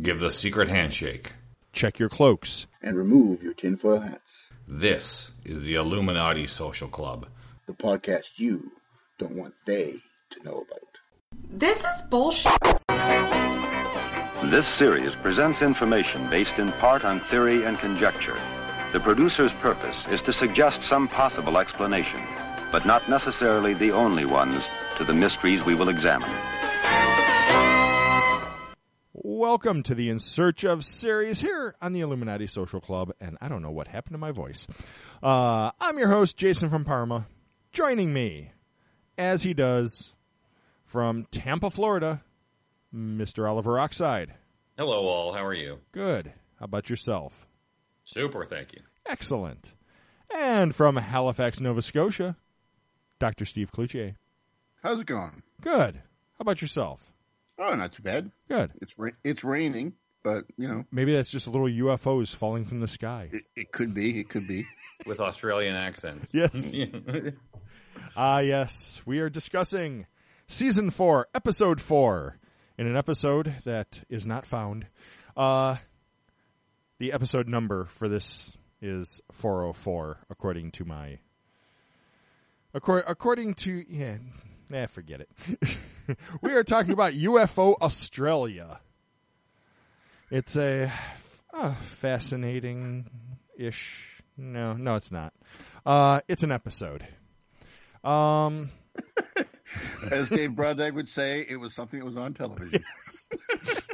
Give the secret handshake. Check your cloaks. and remove your tinfoil hats. This is the Illuminati Social Club. The podcast you don't want they to know about. This is bullshit. This series presents information based in part on theory and conjecture. The producer's purpose is to suggest some possible explanation, but not necessarily the only ones to the mysteries we will examine. Welcome to the In Search of series here on the Illuminati Social Club, and I don't know what happened to my voice. Uh, I'm your host, Jason from Parma. Joining me, as he does, from Tampa, Florida, Mr. Oliver Oxide. Hello, all. How are you? Good. How about yourself? Super, thank you. Excellent. And from Halifax, Nova Scotia, Dr. Steve Cloutier. How's it going? Good. How about yourself? Oh, not too bad. Good. It's ra- it's raining, but you know Maybe that's just little UFOs falling from the sky. it, it could be. It could be. With Australian accents. Yes. Ah, yes. We are discussing season four, episode four, in an episode that is not found. Uh, the episode number for this is 404, according to my. According, according to. Yeah, nah, forget it. we are talking about UFO Australia. It's a uh, fascinating ish. No, no, it's not. Uh, it's an episode. Um, As Dave Broadbent would say, it was something that was on television.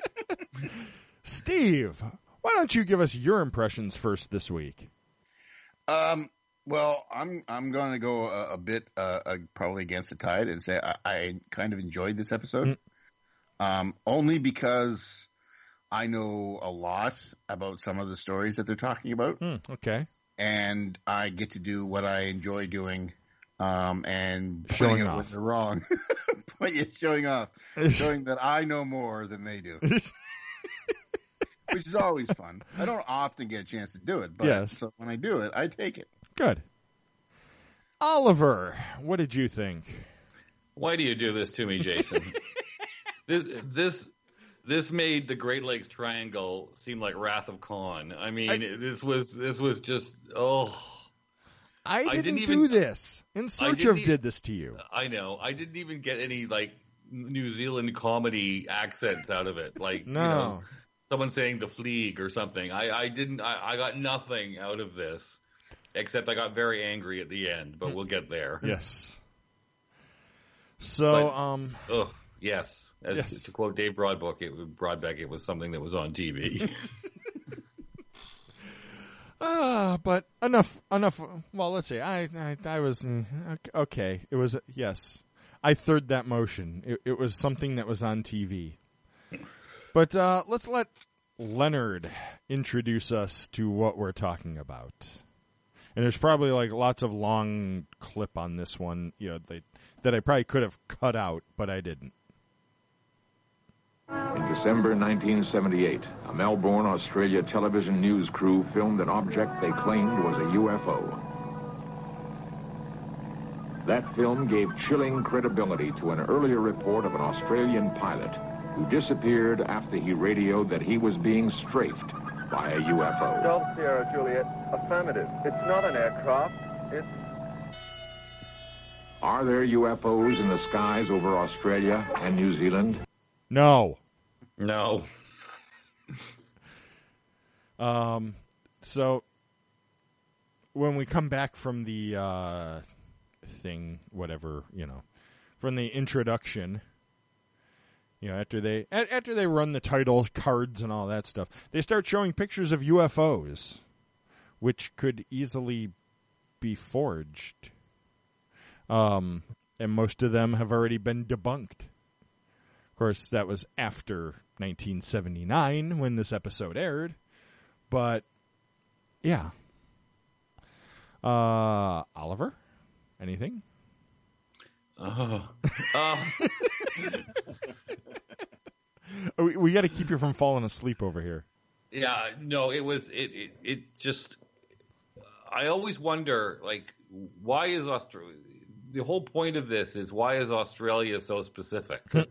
Steve, why don't you give us your impressions first this week? Um. Well, I'm I'm going to go a, a bit uh, uh, probably against the tide and say I, I kind of enjoyed this episode, um, only because I know a lot about some of the stories that they're talking about. Hmm, okay. and I get to do what I enjoy doing, um, and Showing off. they're wrong. but yeah, showing off, showing that I know more than they do, which is always fun. I don't often get a chance to do it, but Yes. so when I do it, I take it. Good. Oliver, what did you think? Why do you do this to me, Jason? this, this this made the Great Lakes Triangle seem like Wrath of Khan. I mean, I- this was this was just oh. I didn't, didn't do even- this. In Search didn't of did this to you. I know. I didn't even get any like New Zealand comedy accents out of it. Like you No. know, someone saying the fleeg or something. I, I didn't. I, I got nothing out of this, except I got very angry at the end. But we'll get there. Yes. So, But- um, Ugh. Yes. As Yes. to quote Dave Broadbook, it Broadbeck, it was something that was on TV. ah, but enough, enough. Well, let's see. I, I, I was mm, okay. It was yes. I third that motion. It, it was something that was on TV. But uh, let's let Leonard introduce us to what we're talking about. And there's probably like lots of long clip on this one, you know, they, that I probably could have cut out, but I didn't. In December 1978, a Melbourne, Australia television news crew filmed an object they claimed was a UFO. That film gave chilling credibility to an earlier report of an Australian pilot who disappeared after he radioed that he was being strafed by a UFO. Delta Sierra Juliet, affirmative. It's not an aircraft. It's Are there UFOs in the skies over Australia and New Zealand? No. no. Um, so when we come back from the uh, thing, whatever you know, from the introduction, you know, after they a- after they run the title cards and all that stuff, they start showing pictures of UFOs, which could easily be forged. Um, and most of them have already been debunked. Of course, that was after 1979 when this episode aired. But yeah. Uh Oliver? Anything? Oh. Oh, We, we got to keep you from falling asleep over here. yeah. No. It was. It. It. It just. I always wonder, like, why is Australia? The whole point of this is why is Australia so specific? Hmm.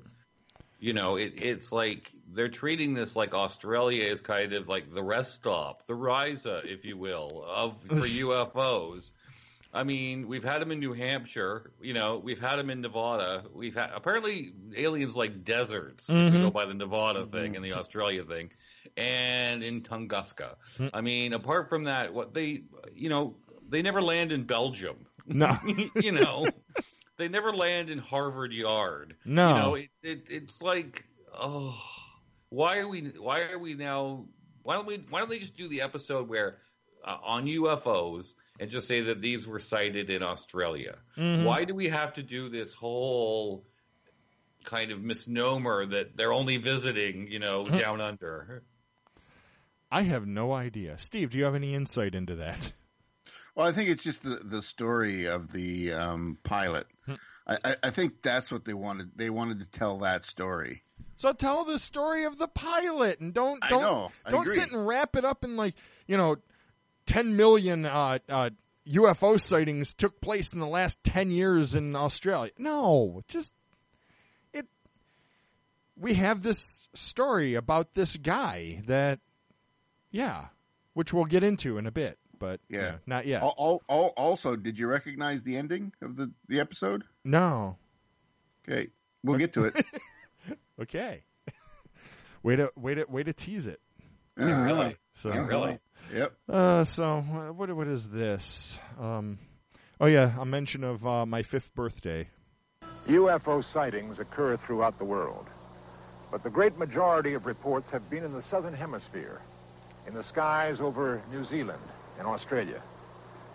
you know, it, it's like they're treating this like Australia is kind of like the rest stop, the Risa, if you will, of for UFOs. I mean, we've had them in New Hampshire. You know, we've had them in Nevada. We've had apparently aliens like deserts. If we Mhm. go by the Nevada thing and the Australia thing, and in Tunguska. I mean, apart from that, what they, you know, they never land in Belgium. No. you know, they never land in Harvard Yard. No. you know, it, it, it's like, oh, why are we? Why are we now? Why don't we? Why don't they just do the episode where uh, on UFOs and just say that these were sighted in Australia? Mhm. Why do we have to do this whole kind of misnomer that they're only visiting, you know, down under? I have no idea. Steve, do you have any insight into that? Well, I think it's just the the story of the um, pilot. Hmm. I, I, I think that's what they wanted. They wanted to tell that story. So tell the story of the pilot and don't don't know, I don't agree. sit and wrap it up in like you know, ten million uh, uh, UFO sightings took place in the last ten years in Australia. No, just it. We have this story about this guy that, yeah, which we'll get into in a bit, but Yeah. yeah, not yet. Al- al- al- Also, did you recognize the ending of the the episode? No, Okay, we'll get to it. okay. way to way to way to tease it. Uh, really? So Yeah, really? Yep. Uh, so uh, what what is this? Um, oh yeah, a mention of uh, my fifth birthday. UFO sightings occur throughout the world, but the great majority of reports have been in the southern hemisphere, in the skies over New Zealand and Australia.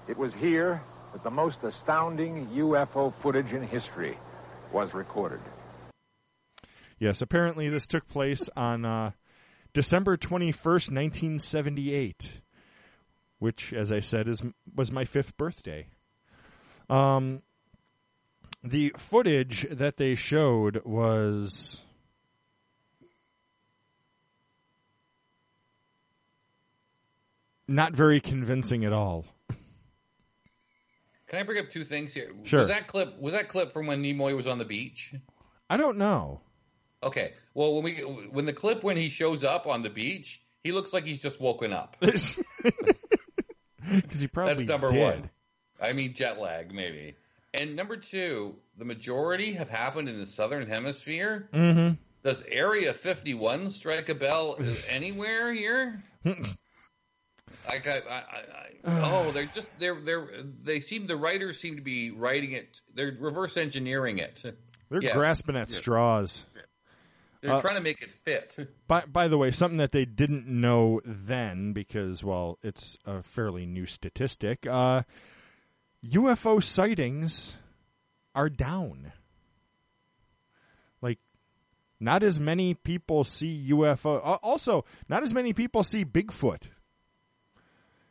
It was here that the most astounding UFO footage in history was recorded. Yes, apparently this took place on uh, December twenty first, nineteen seventy eight, which, as I said, is was my fifth birthday. Um, the footage that they showed was not very convincing at all. Can I bring up two things here? Sure. Was that clip? Was that clip from when Nimoy was on the beach? I don't know. Okay. Well, when we when the clip when he shows up on the beach, he looks like he's just woken up. Because he probably That's number did. one. I mean, jet lag maybe. And number two, the majority have happened in the southern hemisphere. Mm-hmm. Does Area 51 strike a bell anywhere here? I I, I, I, oh, they're just they're they're they seem the writers seem to be writing it. They're reverse engineering it. They're Yes. grasping at straws. They're Uh, trying to make it fit. By, by the way, something that they didn't know then, because, well, it's a fairly new statistic, uh, UFO sightings are down. Like, not as many people see UFO. uh, Also, not as many people see Bigfoot.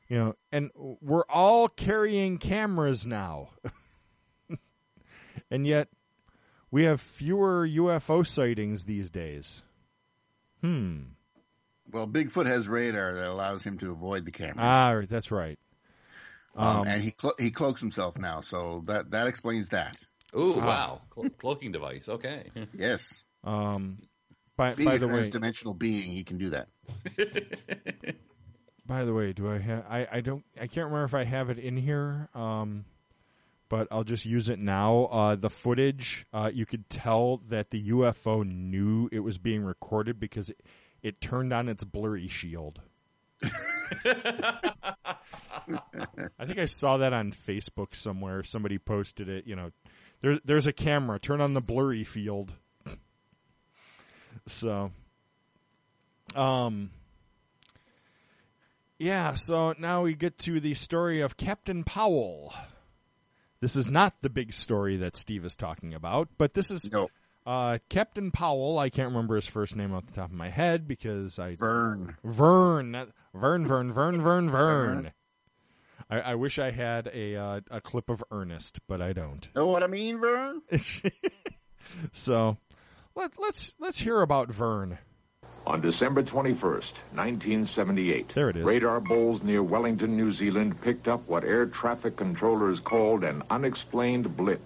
You know, and we're all carrying cameras now. and yet, we have fewer UFO sightings these days. Hmm. Well, Bigfoot has radar that allows him to avoid the camera, Ah, that's right. um, um, and he clo- he cloaks himself now, so that that explains that. Ooh, Ah. wow, Clo- cloaking device. Okay. Yes, Um, by being by a the way, transdimensional being, he can do that. by the way, do I have? I I don't. I can't remember if I have it in here. Um, but I'll just use it now. Uh, the footage, uh, you could tell that the UFO knew it was being recorded because it, it turned on its blurry shield. I think I saw that on Facebook somewhere. Somebody posted it. You know, there's there's a camera. Turn on the blurry field. so, um, yeah. So now we get to the story of Captain Powell. This is not the big story that Steve is talking about, but this is No, uh, Captain Powell. I can't remember his first name off the top of my head because I Vern. Vern, not- Vern, Vern, Vern, Vern, Vern. I, I wish I had a uh, a clip of Ernest, but I don't. Know what I mean, Vern? so let let's let's hear about Vern. On December 21st, 1978, There it is. radar bowls near Wellington, New Zealand picked up what air traffic controllers called an unexplained blip.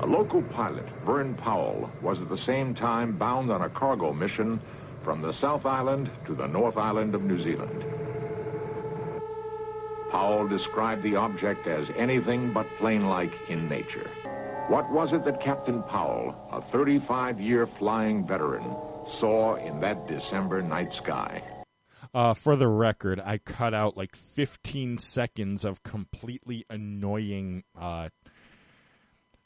A A local pilot, Vern Powell, was at the same time bound on a cargo mission from the South Island to the North Island of New Zealand. Powell described the object as anything but plane-like in nature. What was it that Captain Powell, a 35-year flying veteran, saw in that December night sky? Uh, for the record, I cut out like 15 seconds of completely annoying uh,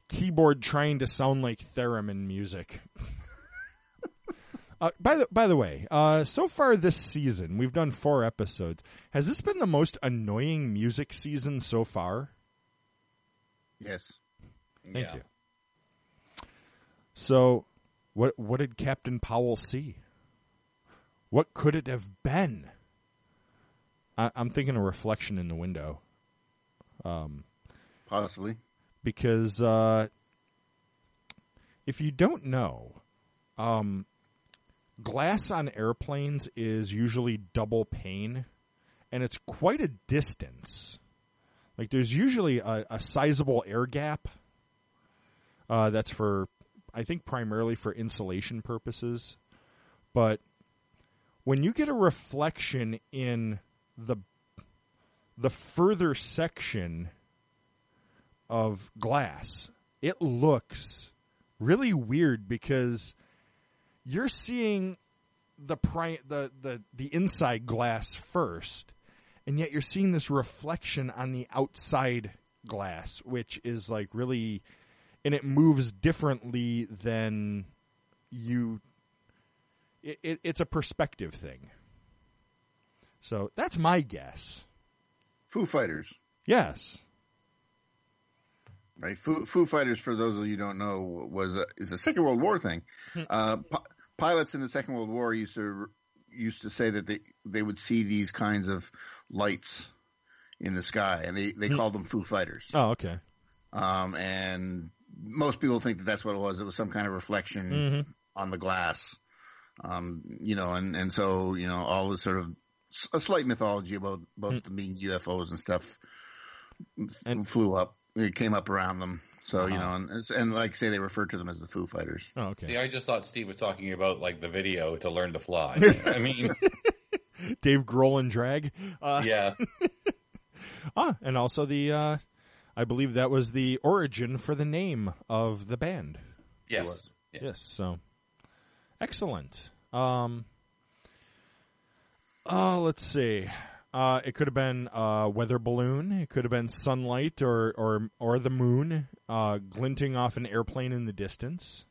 keyboard trying to sound like theremin music. uh, by the by the way, uh, so far this season we've done four episodes. Has this been the most annoying music season so far? Yes. Thank Yeah. you. So, what what did Captain Powell see? What could it have been? I, I'm thinking a reflection in the window Um, Possibly. because uh, if you don't know, um, glass on airplanes is usually double pane, and it's quite a distance. Like there's usually a, a sizable air gap. Uh, that's for, I think, primarily for insulation purposes. But when you get a reflection in the the further section of glass, it looks really weird because you're seeing the pri- the, the the inside glass first, and yet you're seeing this reflection on the outside glass, which is like really, and it moves differently than you. It, it, it's a perspective thing. So that's my guess. Foo Fighters. Yes. right? Foo, Foo Fighters, for those of you who don't know, was a, is a Second World War thing. Uh, pi- pilots in the Second World War used to used to say that they they would see these kinds of lights in the sky, and they they called them Foo Fighters. Oh, okay. Um, and most people think that that's what it was. It was some kind of reflection on the glass. Um, you know, and and so you know all this sort of s- a slight mythology about about them being UFOs and stuff f- And- flew up. It came up around them. So you Uh-huh. know, and, it's- and like I say, they refer to them as the Foo Fighters. Oh, okay. See, I just thought Steve was talking about like the video to learn to fly. I mean, Dave Grohl and Drag. Uh, yeah, Ah, and also the, uh, I believe that was the origin for the name of the band. yes, Yeah. Yes, so excellent. Um, uh, let's see. Uh, it could have been a weather balloon. It could have been sunlight or or or the moon uh, glinting off an airplane in the distance.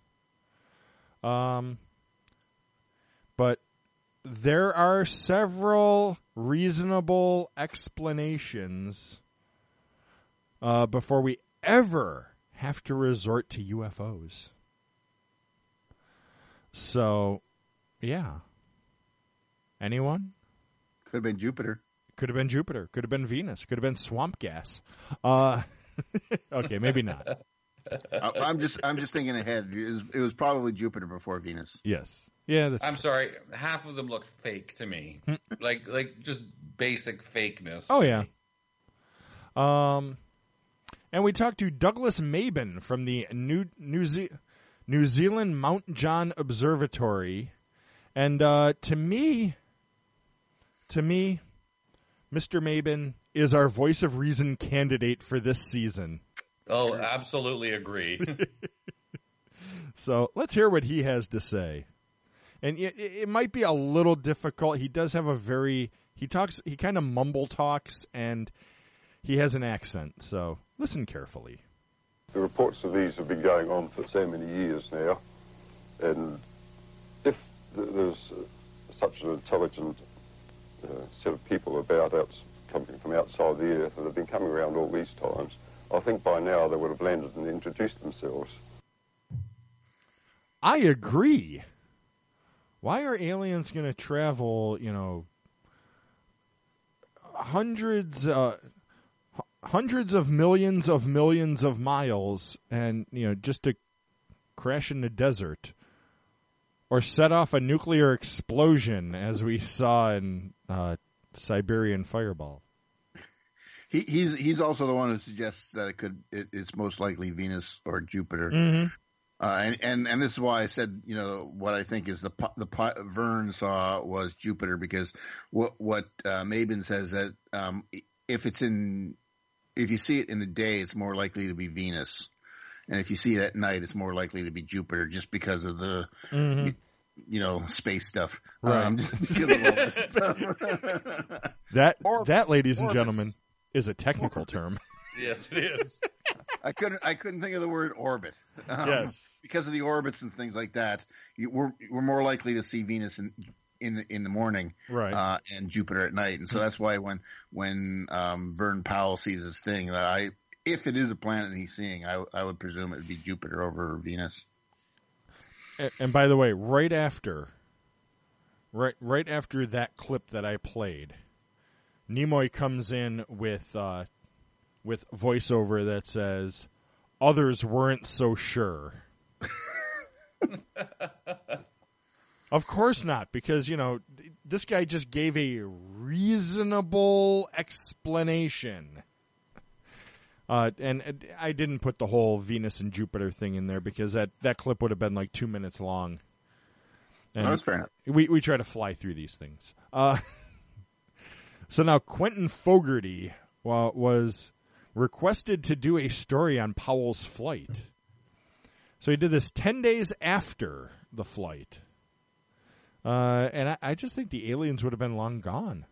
Um, but there are several reasonable explanations uh, before we ever have to resort to UFOs. So, yeah. Anyone? Could have been Jupiter. Could have been Jupiter. Could have been Venus. Could have been swamp gas. Uh, okay, maybe not. I, I'm just I'm just thinking ahead. It was, it was probably Jupiter before Venus. Yes. Yeah. That's, I'm sorry. Half of them look fake to me, like like just basic fakeness. oh yeah. me. Um, and we talked to Douglas Maben from the New New, Ze- New Zealand Mount John Observatory, and uh, to me, to me, Mister Maben is our voice of reason candidate for this season. Oh, absolutely agree. So let's hear what he has to say. And it, it it might be a little difficult. He does have a very he talks he kind of mumble talks and he has an accent. So listen carefully. The reports of these have been going on for so many years now, and if there's uh, such an intelligent uh, set of people about out, coming from outside the Earth that have been coming around all these times, I think by now they would have landed and introduced themselves. I agree. Why are aliens going to travel, you know, hundreds uh hundreds of millions of millions of miles and, you know, just to crash in the desert or set off a nuclear explosion as we saw in uh Siberian Fireball? he, he's he's also the one who suggests that it could it, it's most likely Venus or Jupiter. Mm-hmm. Uh, and, and and this is why I said you know what I think is the the Vern saw was Jupiter because what what uh, Mabin says that um, if it's in if you see it in the day it's more likely to be Venus, and if you see it at night it's more likely to be Jupiter just because of the Mhm. you know space stuff. Right. Um, just because of all that stuff. That Or- that, ladies and gentlemen, is a technical term. Yes, it is. I couldn't I couldn't think of the word orbit. Um, yes. because of the orbits and things like that, you, we're we're more likely to see Venus in in the in the morning Right. uh, and Jupiter at night, and so that's why when when um, Vern Powell sees this thing that I if it is a planet he's seeing, I I would presume it would be Jupiter over Venus. and, and by the way, right after, right right after that clip that I played, Nimoy comes in with uh, with voiceover that says, "Others weren't so sure." of course not, because you know this guy just gave a reasonable explanation. Uh, and, and I didn't put the whole Venus and Jupiter thing in there because that, that clip would have been like two minutes long. And No, that's fair enough. we we try to fly through these things. Uh, so now Quentin Fogarty wa- was requested to do a story on Powell's flight. So he did this ten days after the flight, uh, and I, I just think the aliens would have been long gone,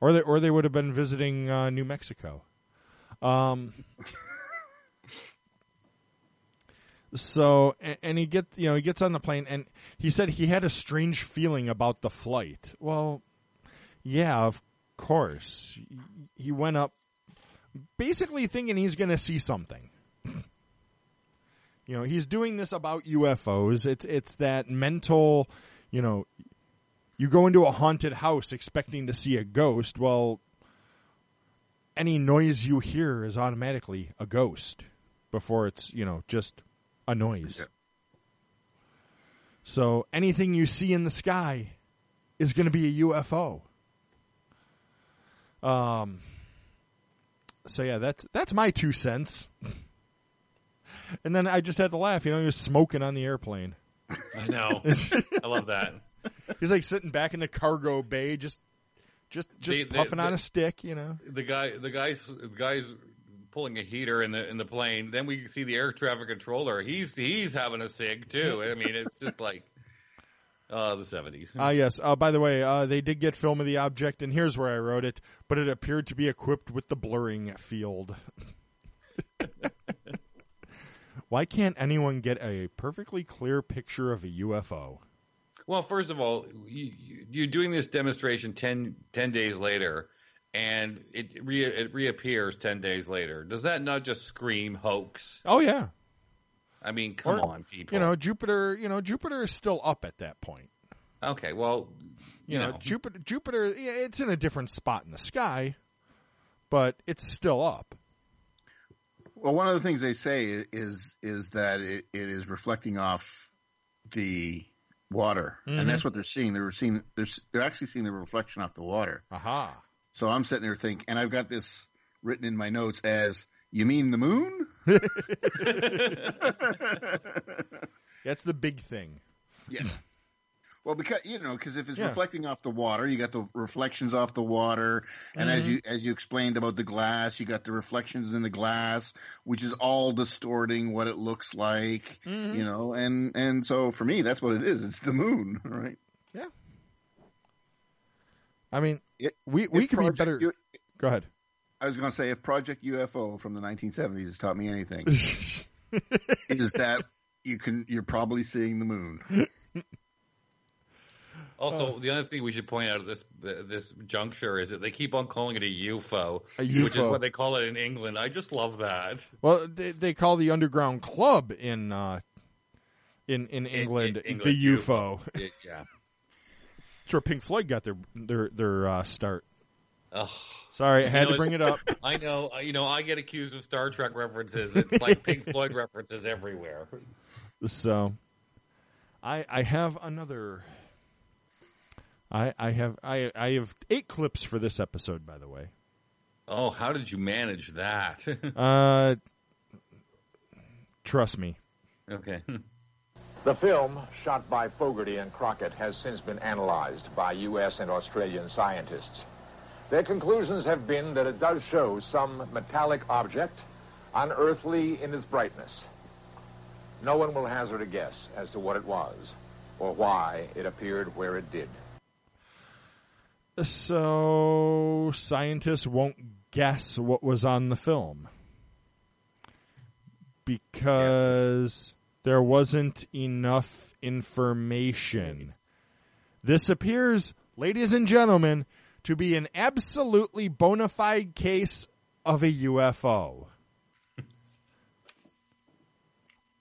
or they or they would have been visiting uh, New Mexico. Um, so and, and he get you know he gets on the plane and he said he had a strange feeling about the flight. Well, yeah, of course. He went up basically thinking he's going to see something. You know, he's doing this about UFOs. It's it's that mental, you know, you go into a haunted house expecting to see a ghost. Well, any noise you hear is automatically a ghost before it's, you know, just a noise. Yeah. So anything you see in the sky is going to be a UFO. Um. So yeah, that's that's my two cents. and then I just had to laugh. You know, he was smoking on the airplane. I know. I love that. He's like sitting back in the cargo bay, just just just They- they- puffing on a stick. You know. The guy, the guys, the guys pulling a heater in the in the plane. Then we see the air traffic controller. He's he's having a cig too. I mean, it's just like uh, the seventies. Ah, yes. Uh, by the way, uh, they did get film of the object, and here's where I wrote it. But it appeared to be equipped with the blurring field. Why can't anyone get a perfectly clear picture of a UFO? Well, first of all, you, you- you're doing this demonstration 10, 10 days later, and it re, it reappears ten days later. Does that not just scream hoax? Oh yeah, I mean, come Or, on, people. you know Jupiter. You know Jupiter is still up at that point. Okay, well, You, know, Jupiter. Jupiter. Yeah, it's in a different spot in the sky, but it's still up. Well, one of the things they say is is that it, it is reflecting off the water, Mhm. and that's what they're seeing. They're seeing they're they're actually seeing the reflection off the water. Aha. So I'm sitting there thinking, and I've got this written in my notes as, "You mean the moon?" That's the big thing. yeah. Well, because you know, because if it's Yeah. reflecting off the water, you got the reflections off the water, and as Mhm. you as you explained about the glass, you got the reflections in the glass, which is all distorting what it looks like. Mhm. You know, and and so for me, that's what it is. It's the moon, right? Yeah. I mean, It- we we could be Project better. U- Go ahead. I was going to say, if Project UFO from the 1970s has taught me anything, is that you can you're probably seeing the moon. Also, the other thing we should point out at this this juncture is that they keep on calling it a UFO, A which is what they call it in England. I just love that. Well, they, they call the underground club in uh, in in England, in England, the UFO. It- yeah. That's where Pink Floyd got their their their uh, start. Ugh. Sorry, I had You to bring it up. I know, uh, you know, I get accused of Star Trek references. It's like Pink Floyd references everywhere. So, I I have another. I I have I I have eight clips for this episode. By the way, Oh, how did you manage that? Uh, trust me. okay. The film, shot by Fogarty and Crockett, has since been analyzed by U.S. and Australian scientists. Their conclusions have been that it does show some metallic object, unearthly in its brightness. No one will hazard a guess as to what it was or why it appeared where it did. So scientists won't guess what was on the film because there wasn't enough information. This appears, ladies and gentlemen, to be an absolutely bona fide case of a UFO.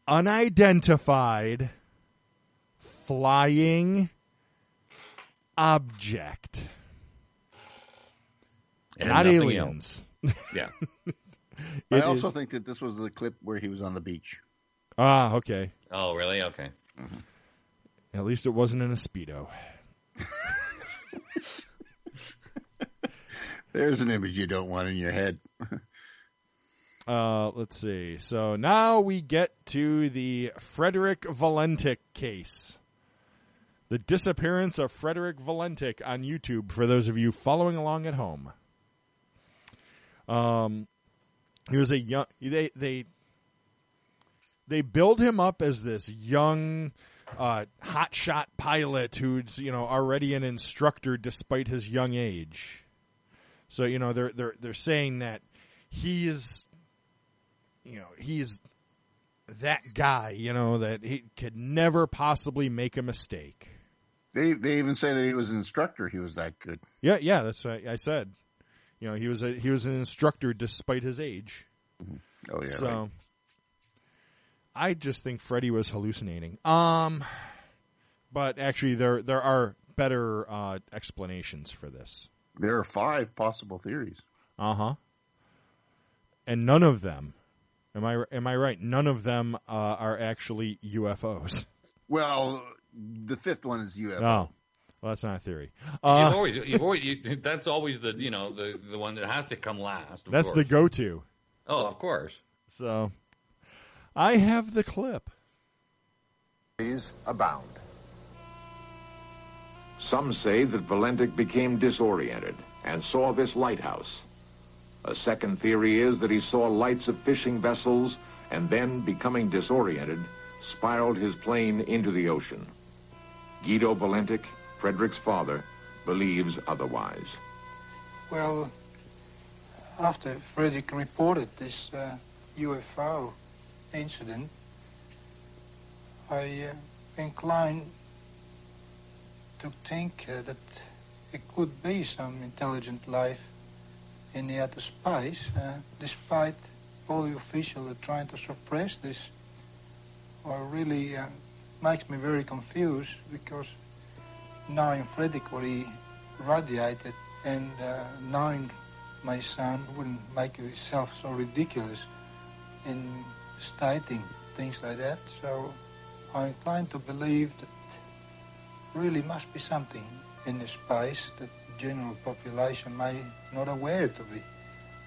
Unidentified flying object. And Not aliens. else. Yeah. I It also is- think that this was the clip where he was on the beach. Ah, okay. Oh, really? Okay. At least it wasn't in a speedo. There's an image you don't want in your head. Uh, let's see. So now we get to the Frederick Valentich case. The disappearance of Frederick Valentich on YouTube for those of you following along at home. Um, he was a young they they they build him up as this young uh, hotshot pilot who's you know already an instructor despite his young age. So you know they're they're they're saying that he's you know he's that guy you know that he could never possibly make a mistake. They they even say that he was an instructor. He was that good. Yeah, yeah, that's what I said. You know, he was a he was an instructor despite his age. Oh yeah. so right. I just think Freddie was hallucinating. Um but actually there there are better uh explanations for this. There are five possible theories. Uh-huh. And none of them Am I am I right? None of them uh, are actually UFOs. Well, the fifth one is UFO. Oh, well, that's not a theory. you've Uh, always, you've always, you, that's always the, you know, the the one that has to come last. of that's the go-to. Oh, of course. So, I have the clip. These abound. Some say that Valentich became disoriented and saw this lighthouse. A second theory is that he saw lights of fishing vessels and then, becoming disoriented, spiraled his plane into the ocean. Guido Valentich, Frederick's father, believes otherwise. Well, after Frederick reported this uh, UFO incident, I uh, inclined to think uh, that it could be some intelligent life in the outer space, uh, despite all the officials trying to suppress this. Or really uh, makes me very confused because he radiated and uh, knowing my son wouldn't make himself so ridiculous in stating things like that. So I'm inclined to believe that really must be something in the space that the general population may not aware to be.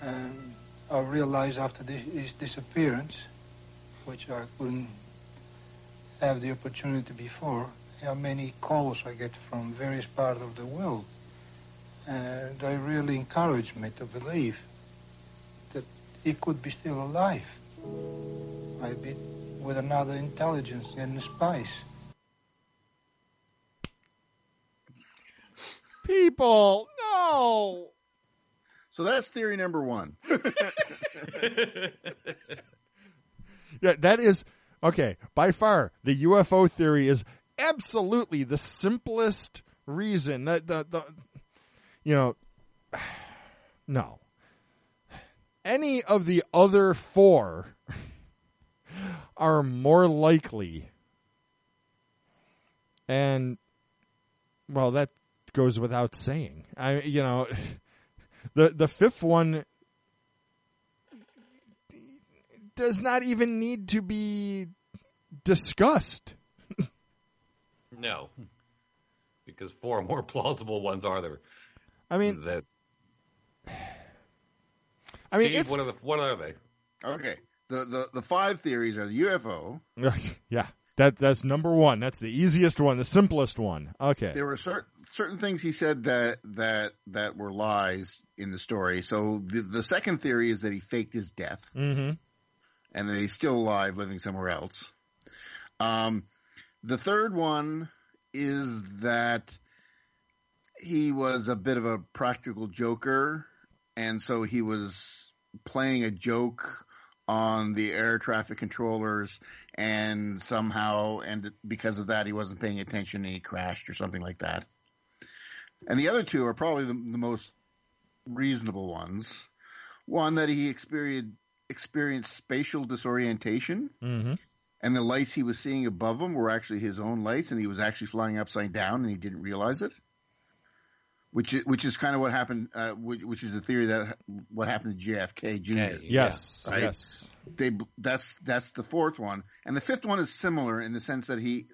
And I realized after this, his disappearance, which I couldn't have the opportunity before, how many calls I get from various parts of the world. And they really encourage me to believe that he could be still alive. Maybe with another intelligence in space. People, no. So that's theory number one. Yeah, that is okay. By far, the UFO theory is absolutely the simplest reason that the, the you know no. Any of the other four are more likely. And well that goes without saying. I you know the the fifth one does not even need to be discussed. No, because four more plausible ones are there. I mean, that I mean, Steve, it's what are the what are they? Okay. The, the the five theories are the UFO. yeah. That that's number one. That's the easiest one, the simplest one. Okay. There were certain certain things he said that that that were lies in the story. So the the second theory is that he faked his death Mm-hmm. and that he's still alive, living somewhere else. Um, the third one is that he was a bit of a practical joker, and so he was playing a joke on the air traffic controllers, and somehow, and because of that, he wasn't paying attention and he crashed or something like that. And the other two are probably the, the most reasonable ones. One that he experienced experienced spatial disorientation, Mm-hmm. And the lights he was seeing above him were actually his own lights, and he was actually flying upside down, and he didn't realize it. Which is, which is kind of what happened, uh, which, which is the theory that what happened to JFK Jr. Yeah, Yes. Right. Yes. They that's that's the fourth one, and the fifth one is similar in the sense that he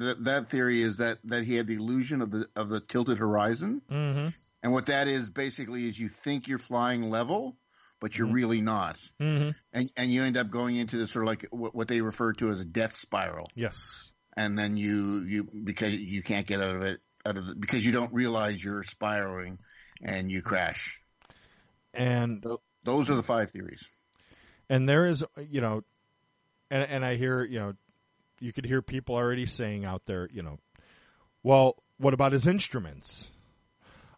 th- that theory is that that he had the illusion of the of the tilted horizon, Mm-hmm. and what that is basically is you think you're flying level, but you're Mhm. really not, Mm-hmm. and and you end up going into this sort of like what, what they refer to as a death spiral. Yes. and then you you because you can't get out of it out of the, because you don't realize you're spiraling and you crash. And Those are the five theories. and there is you know and and I hear you know you could hear people already saying out there you know well what about his instruments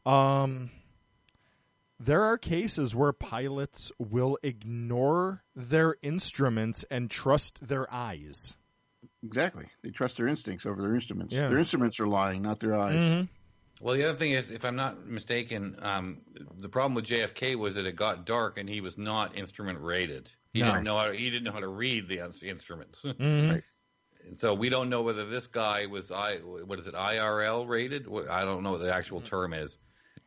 um there are cases where pilots will ignore their instruments and trust their eyes Exactly. They trust their instincts over their instruments. Yeah. Their instruments are lying, not their eyes. Mhm. Well, the other thing is, if I'm not mistaken, um, the problem with JFK was that it got dark and he was not instrument rated. He No. didn't know how he didn't know how to read the ins- instruments. Mhm. Right. So we don't know whether this guy was I what is it IRL rated? I don't know what the actual term is,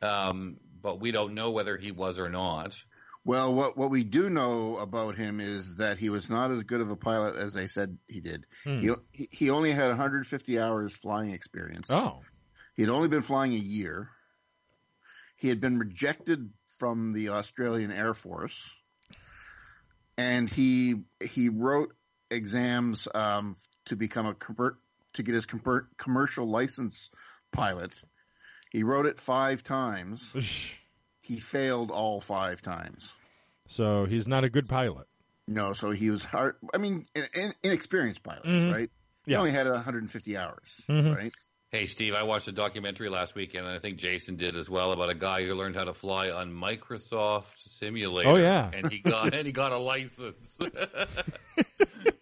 um, but we don't know whether he was or not. Well, what what we do know about him is that he was not as good of a pilot as they said he did. Hmm. He, he he only had 150 hours flying experience. oh He had only been flying a year. He had been rejected from the Australian Air Force, and he he wrote exams um, to become a commer- to get his commer- commercial license pilot. He wrote it five times. He failed all five times. so he's not a good pilot No, so he was hard. I mean, an, an inexperienced pilot, Mhm. right? He Yeah. only had 150 hours, Mhm. right? Hey Steve, I watched a documentary last weekend, and I think Jason did as well about a guy who learned how to fly on Microsoft Simulator. Oh, yeah. and he got and he got a license.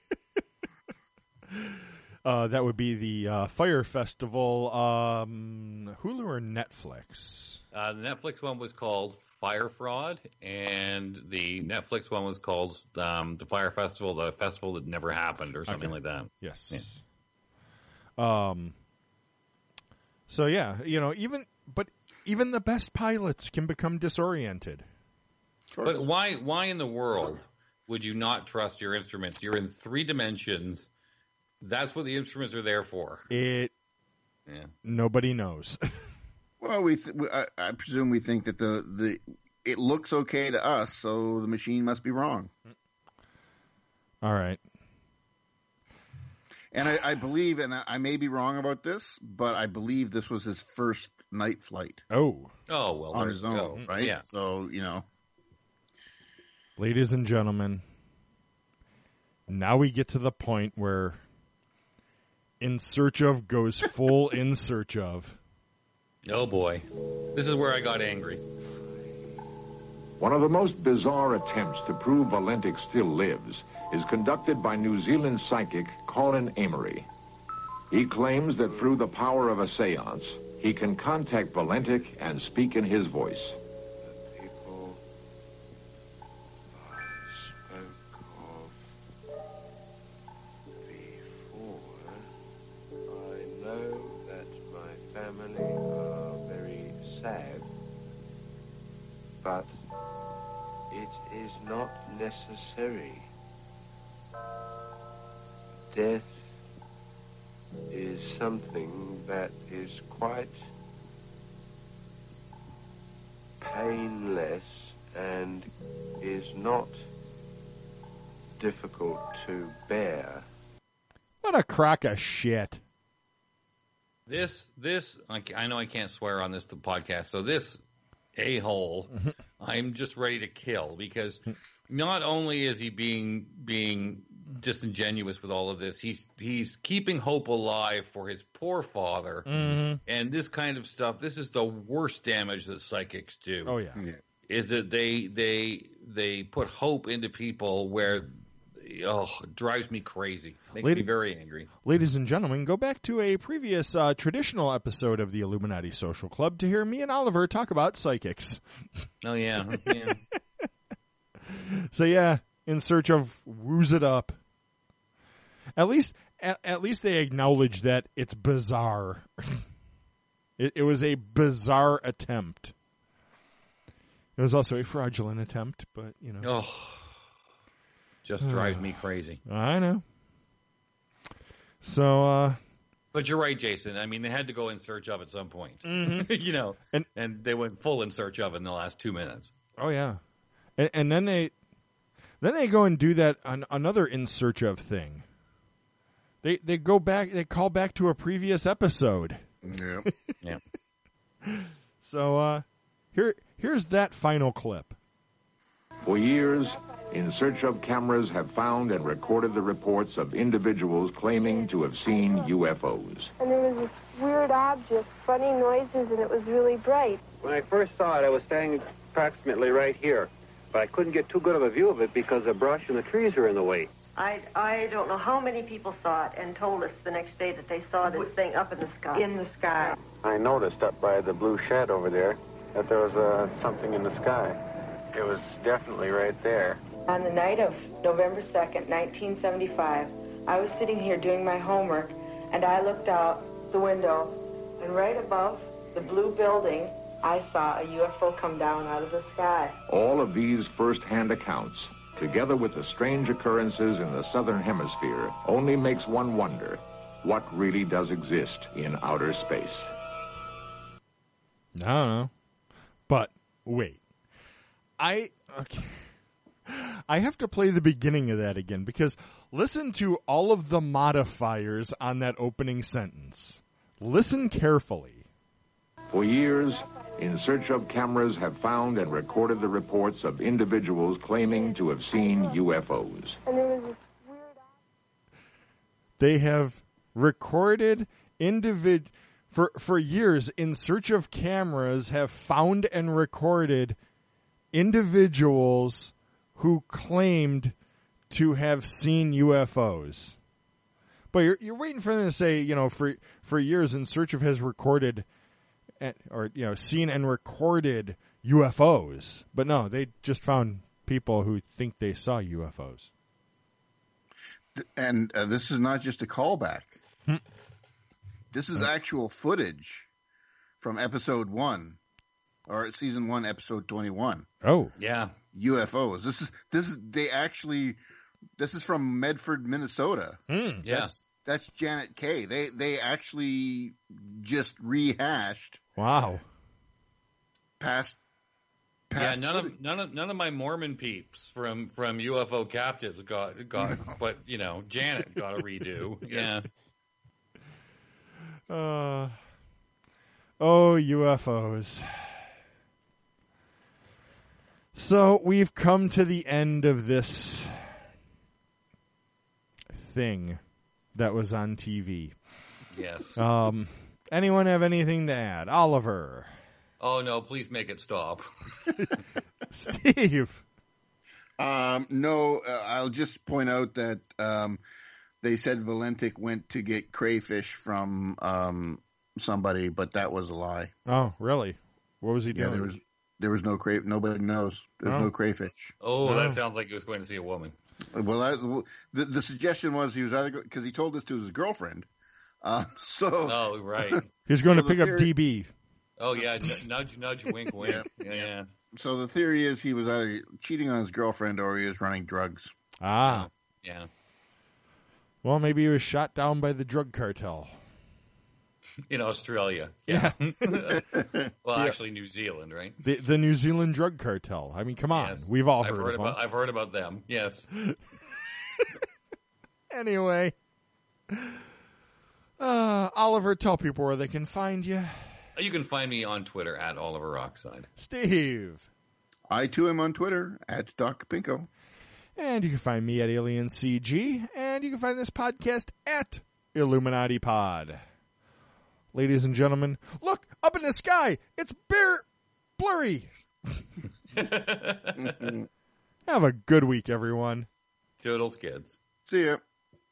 uh, that would be the uh, fire festival um, hulu or netflix Uh, the Netflix one was called Fire Fraud, and the Netflix one was called um, the Fire Festival, the festival that never happened, or something Okay. like that. Yes. Um. So yeah, you know, even but even the best pilots can become disoriented. But why? Why in the world would you not trust your instruments? You're in three dimensions. That's what the instruments are there for. It Yeah. nobody knows. Well, we, th- we I, I presume we think that the the it looks okay to us, so the machine must be wrong. All right. And I, I believe, and I, I may be wrong about this, but I believe this was his first night flight Oh, Oh well, on his own, go. right? Yeah. So you know, ladies and gentlemen, now we get to the point where in search of goes full in search of. Oh boy, this is where I got angry. One of the most bizarre attempts to prove Valentich still lives is conducted by New Zealand psychic Colin Amory. He claims that through the power of a seance, he can contact Valentich and speak in his voice. Quite painless and is not difficult to bear. What a crock of shit. This, this, I, I know I can't swear on this podcast, so this a hole, mm-hmm. I'm just ready to kill because not only is he being being disingenuous with all of this, he's he's keeping hope alive for his poor father, Mhm. and this kind of stuff. This is the worst damage that psychics do. Oh yeah. is that they they they put hope into people where oh drives me crazy makes Lady- me very angry Ladies and gentlemen, go back to a previous uh, traditional episode of the Illuminati Social Club to hear me and Oliver talk about psychics. oh yeah, yeah. So yeah, in search of woos it up. At least, at, at least they acknowledge that it's bizarre. it, it was a bizarre attempt. It was also a fraudulent attempt, but you know. oh just drives me crazy I know. So, uh, but you're right jason i mean they had to go in search of at some point Mhm. you know And- and they went full in search of in the last two minutes oh yeah, and, and then they, then they go and do that an, another in search of thing. They they go back. They call back to a previous episode. Yeah. yeah So uh, here here's that final clip. For years, In Search of cameras have found and recorded the reports of individuals claiming to have seen UFOs. And there was this weird object, funny noises, and it was really bright. When I first saw it, I was standing approximately right here, but I couldn't get too good of a view of it because the brush and the trees are in the way. I, I don't know how many people saw it and told us the next day that they saw this thing up in the sky. In the sky. I noticed up by the blue shed over there that there was uh, something in the sky. It was definitely right there. On the night of November 2nd, 1975, I was sitting here doing my homework, and I looked out the window, and right above the blue building, I saw a UFO come down out of the sky. All of these first-hand accounts, together with the strange occurrences in the southern hemisphere, only makes one wonder what really does exist in outer space. I don't know. But wait. I okay. I have to play the beginning of that again because listen to all of the modifiers on that opening sentence. Listen carefully. For years, In Search of cameras have found and recorded the reports of individuals claiming to have seen UFOs. And there was this They have recorded individ for for years in search of cameras have found and recorded individuals who claimed to have seen UFOs. But you're you're waiting for them to say, you know, for for years in search of has recorded and, or you know, seen and recorded UFOs. But no, they just found people who think they saw UFOs. and uh, this is not just a callback. Hmm. This is actual footage from episode one, or season one, episode twenty-one. Oh, yeah. UFOs. This is this is they actually. This is from Medford, Minnesota. Hmm. Yeah. That's that's Janet Kay. They they actually just rehashed Wow. past. Yeah, none footage. of none of none of my Mormon peeps from from UFO captives got got, but you know Janet got a redo. yeah, Uh, oh, UFOs. So we've come to the end of this thing that was on TV. yes. Um, anyone have anything to add? Oliver, oh no, please make it stop. Steve. Um, no, uh, I'll just point out that um, they said Valentich went to get crayfish from um, somebody, but that was a lie. Oh, really? What was he doing? Yeah, doing? there was there was no cray. Nobody knows. There's Oh. no crayfish. Oh, Oh. that sounds like he was going to see a woman. Well, that, the the suggestion was he was either because he told this to his girlfriend. Uh, so Oh, right. he's going So to the pick up DB. Oh yeah, nudge, nudge, wink, wink. Yeah, yeah. so the theory is he was either cheating on his girlfriend or he was running drugs. Ah. yeah. Well, maybe he was shot down by the drug cartel. in Australia. Yeah. well, actually, New Zealand, right? The the New Zealand drug cartel. I mean, come on, Yes. we've all I've heard, heard about. them. I've heard about them. Yes. Anyway, uh, Oliver, tell people where they can find you. You can find me on Twitter at Oliver Rockside. Steve. I too am on Twitter at Doc Pinko. And you can find me at Alien CG, and you can find this podcast at Illuminati Pod. Ladies and gentlemen, look up in the sky. It's bare blurry. Have a good week, everyone. Toodles, kids. See ya.